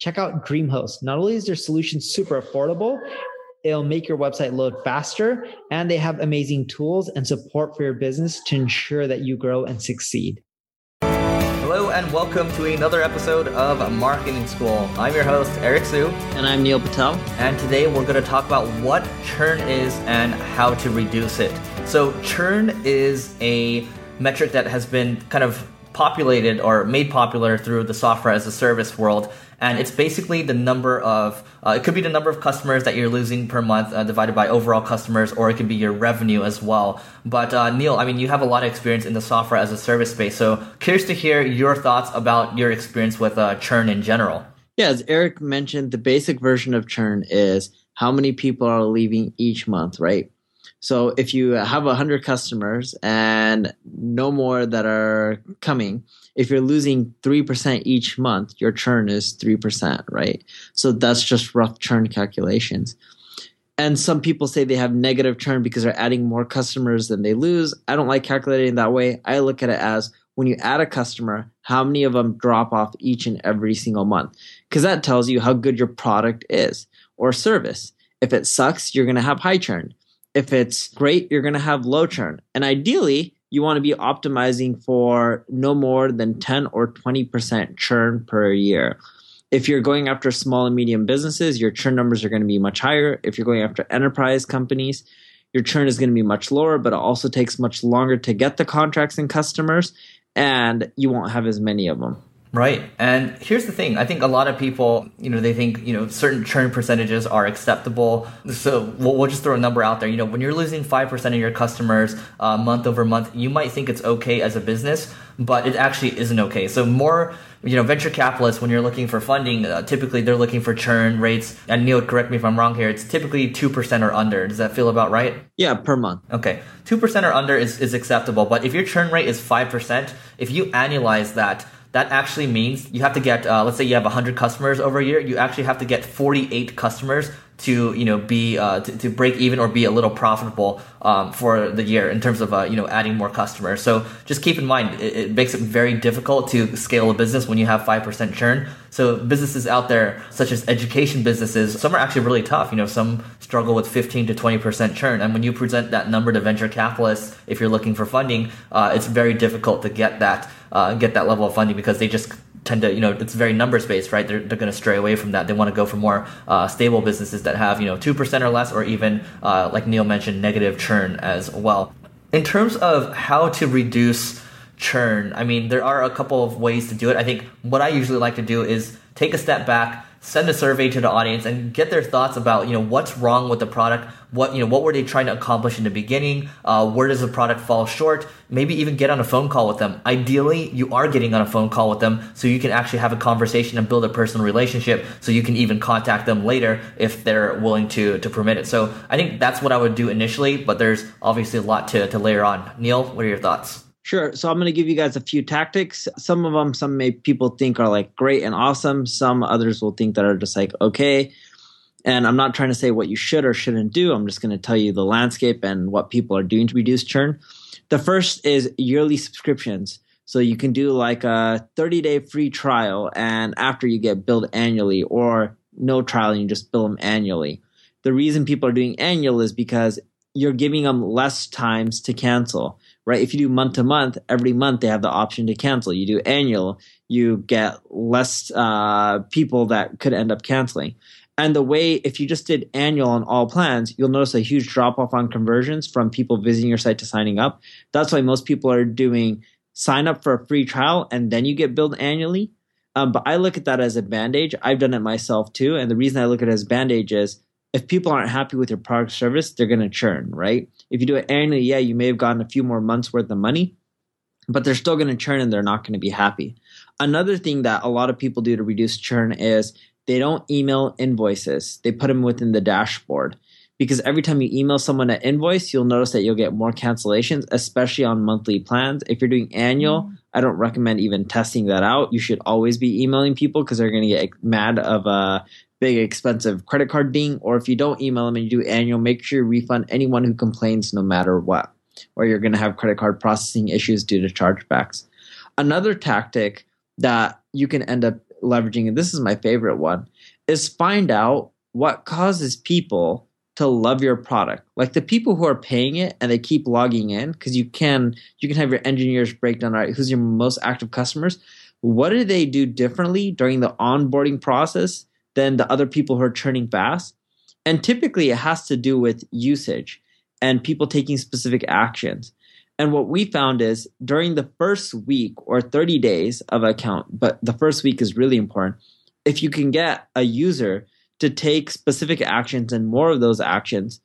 Check out DreamHost. Not only is their solution super affordable, it'll make your website load faster, and they have amazing tools and support for your business to ensure that you grow and succeed. Hello and welcome to another episode of Marketing School. I'm your host, Eric Siu. And I'm Neil Patel. And today we're going to talk about what churn is and how to reduce it. So, churn is a metric that has been kind of populated or made popular through the software as a service world. And it's basically the number of, uh, it could be the number of customers that you're losing per month uh, divided by overall customers, or it can be your revenue as well. But uh, Neil, I mean, you have a lot of experience in the software as a service space. So curious to hear your thoughts about your experience with uh, churn in general. Yeah, as Eric mentioned, the basic version of churn is how many people are leaving each month, right? So if you have 100 customers and no more that are coming, if you're losing 3% each month, your churn is 3%, right? So that's just rough churn calculations. And some people say they have negative churn because they're adding more customers than they lose. I don't like calculating that way. I look at it as when you add a customer, how many of them drop off each and every single month? Because that tells you how good your product is or service. If it sucks, you're going to have high churn if it's great, you're going to have low churn. And ideally, you want to be optimizing for no more than 10 or 20% churn per year. If you're going after small and medium businesses, your churn numbers are going to be much higher. If you're going after enterprise companies, your churn is going to be much lower, but it also takes much longer to get the contracts and customers, and you won't have as many of them. Right. And here's the thing. I think a lot of people, you know, they think, you know, certain churn percentages are acceptable. So we'll, we'll just throw a number out there. You know, when you're losing 5% of your customers uh, month over month, you might think it's okay as a business, but it actually isn't okay. So more, you know, venture capitalists, when you're looking for funding, uh, typically they're looking for churn rates. And Neil, correct me if I'm wrong here. It's typically 2% or under. Does that feel about right? Yeah, per month. Okay. 2% or under is, is acceptable. But if your churn rate is 5%, if you annualize that, that actually means you have to get uh, let's say you have 100 customers over a year you actually have to get 48 customers to you know be uh, to, to, break even or be a little profitable um, for the year in terms of uh, you know adding more customers. So just keep in mind it, it, makes it very difficult to scale a business when you have 5% churn. So businesses out there such as education businesses some are actually really tough. You know some struggle with 15 to 20% churn. And when you present that number to venture capitalists if you're looking for funding uh, it's very difficult to get that uh, get that level of funding because they just tend to you know it's very numbers based right? They're, they're going to stray away from that. They want to go for more uh, stable businesses that have you know 2% or less or even uh, like neil mentioned negative churn as well. In terms of how to reduce churn i mean there are a couple of ways to do it. I think what i usually like to do is take a step back send a survey to the audience and get their thoughts about you know what's wrong with the product what you know what were they trying to accomplish in the beginning uh, where does the product fall short maybe even get on a phone call with them. Ideally you are getting on a phone call with them so you can actually have a conversation and build a personal relationship so you can even contact them later if they're willing to to permit it. So i think that's what i would do initially but there's obviously a lot to, to layer on. Neil what are your thoughts Sure. So I'm going to give you guys a few tactics. Some of them, some may people think are like great and awesome. Some others will think that are just like okay. And I'm not trying to say what you should or shouldn't do. I'm just going to tell you the landscape and what people are doing to reduce churn. The first is yearly subscriptions. So you can do like a 30 day free trial, and after you get billed annually, or no trial and you just bill them annually. The reason people are doing annual is because you're giving them less times to cancel right? If you do month to month, every month they have the option to cancel. You do annual, you get less uh, people that could end up canceling. And the way, if you just did annual on all plans, you'll notice a huge drop off on conversions from people visiting your site to signing up. That's why most people are doing sign up for a free trial and then you get billed annually. Um, but I look at that as a bandage. I've done it myself too. And the reason I look at it as bandage is if people aren't happy with your product service, they're going to churn, right? If you do it annually, yeah, you may have gotten a few more months worth of money, but they're still going to churn and they're not going to be happy. Another thing that a lot of people do to reduce churn is they don't email invoices. They put them within the dashboard because every time you email someone an invoice, you'll notice that you'll get more cancellations, especially on monthly plans. If you're doing annual, mm-hmm. I don't recommend even testing that out. You should always be emailing people because they're going to get mad of a big expensive credit card ding. Or if you don't email them and you do annual, make sure you refund anyone who complains no matter what, or you're going to have credit card processing issues due to chargebacks. Another tactic that you can end up leveraging, and this is my favorite one, is find out what causes people to love your product. Like the people who are paying it and they keep logging in, because you can you can have your engineers break down all right, who's your most active customers. What do they do differently during the onboarding process than the other people who are churning fast? And typically it has to do with usage and people taking specific actions. And what we found is during the first week or 30 days of account, but the first week is really important. If you can get a user to take specific actions and more of those actions,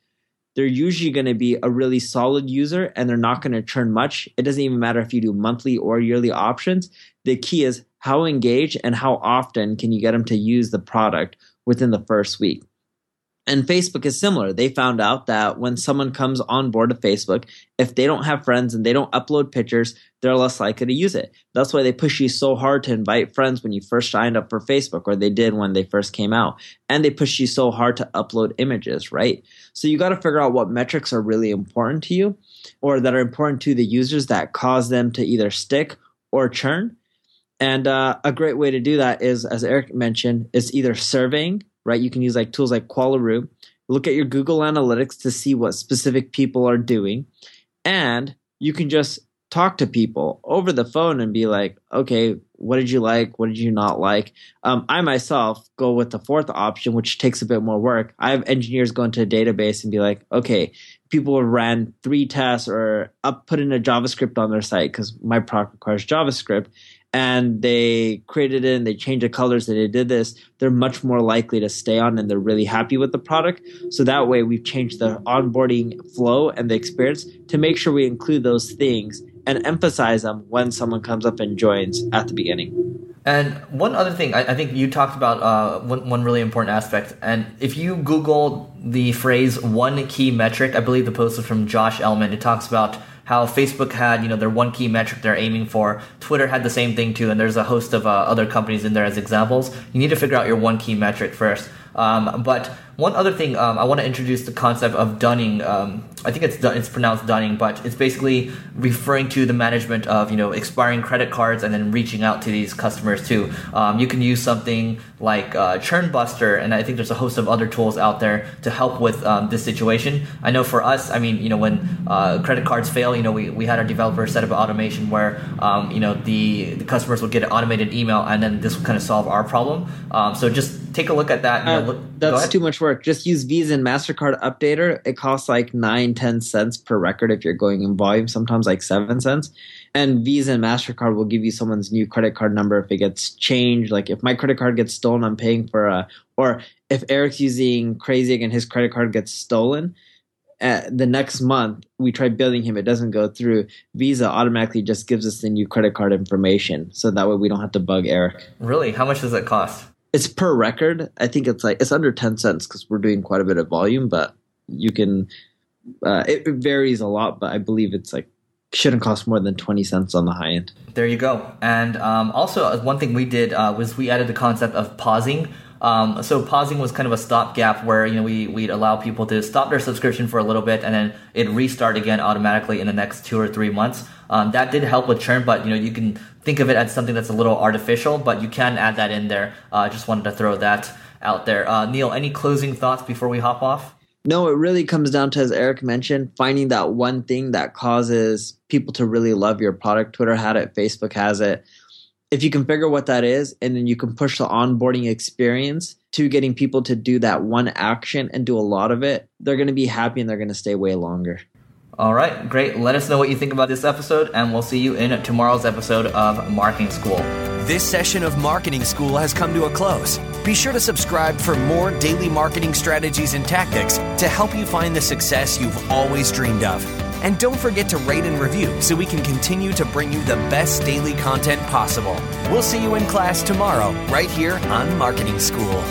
they're usually going to be a really solid user and they're not going to churn much. It doesn't even matter if you do monthly or yearly options. The key is how engaged and how often can you get them to use the product within the first week. And Facebook is similar. They found out that when someone comes on board to Facebook, if they don't have friends and they don't upload pictures, they're less likely to use it. That's why they push you so hard to invite friends when you first signed up for Facebook, or they did when they first came out. And they push you so hard to upload images, right? So you got to figure out what metrics are really important to you or that are important to the users that cause them to either stick or churn. And uh, a great way to do that is, as Eric mentioned, is either surveying right? You can use like tools like Qualaroo, look at your Google Analytics to see what specific people are doing, and you can just talk to people over the phone and be like, okay, what did you like? What did you not like? Um, I myself go with the fourth option, which takes a bit more work. I have engineers go into a database and be like, okay, people ran three tests or up put in a JavaScript on their site because my product requires JavaScript and they created it and they changed the colors and they did this, they're much more likely to stay on and they're really happy with the product. So that way we've changed the onboarding flow and the experience to make sure we include those things and emphasize them when someone comes up and joins at the beginning. And one other thing, I, I think you talked about uh, one, one really important aspect. And if you Google the phrase one key metric, I believe the post was from Josh Elman, it talks about how Facebook had, you know, their one key metric they're aiming for. Twitter had the same thing too, and there's a host of uh, other companies in there as examples. You need to figure out your one key metric first. Um, but one other thing, um, I want to introduce the concept of dunning. Um, I think it's it's pronounced dunning, but it's basically referring to the management of you know expiring credit cards and then reaching out to these customers too. Um, you can use something like uh, Churn Buster, and I think there's a host of other tools out there to help with um, this situation. I know for us, I mean, you know, when uh, credit cards fail, you know, we, we had our developer set up automation where um, you know the the customers would get an automated email, and then this would kind of solve our problem. so just take a look at that. Uh, look, that's too much work. Just use Visa and MasterCard Updater. It costs like nine, ten cents per record if you're going in volume, sometimes like seven cents. And Visa and MasterCard will give you someone's new credit card number if it gets changed. Like if my credit card gets stolen, I'm paying for a, or if Eric's using Crazy and his credit card gets stolen, uh, the next month we try billing him, it doesn't go through. Visa automatically just gives us the new credit card information, so that way we don't have to bug Eric. Really? How much does it cost? It's per record. I think it's like it's under ten cents because we're doing quite a bit of volume, but you can. Uh, it, varies a lot, but I believe it's like shouldn't cost more than 20 cents on the high end. There you go. And um, also, uh, one thing we did uh, was we added the concept of pausing. Um, so pausing was kind of a stopgap where you know we we'd allow people to stop their subscription for a little bit and then it restart again automatically in the next two or three months. Um, that did help with churn, but you know you can think of it as something that's a little artificial, but you can add that in there. I uh, just wanted to throw that out there. Uh, Neil, any closing thoughts before we hop off? No, it really comes down to, as Eric mentioned, finding that one thing that causes people to really love your product. Twitter had it, Facebook has it. If you can figure what that is, and then you can push the onboarding experience to getting people to do that one action and do a lot of it, they're going to be happy and they're going to stay way longer. All right, great. Let us know what you think about this episode, and we'll see you in tomorrow's episode of Marketing School. This session of Marketing School has come to a close. Be sure to subscribe for more daily marketing strategies and tactics to help you find the success you've always dreamed of. And don't forget to rate and review so we can continue to bring you the best daily content possible. We'll see you in class tomorrow, right here on Marketing School.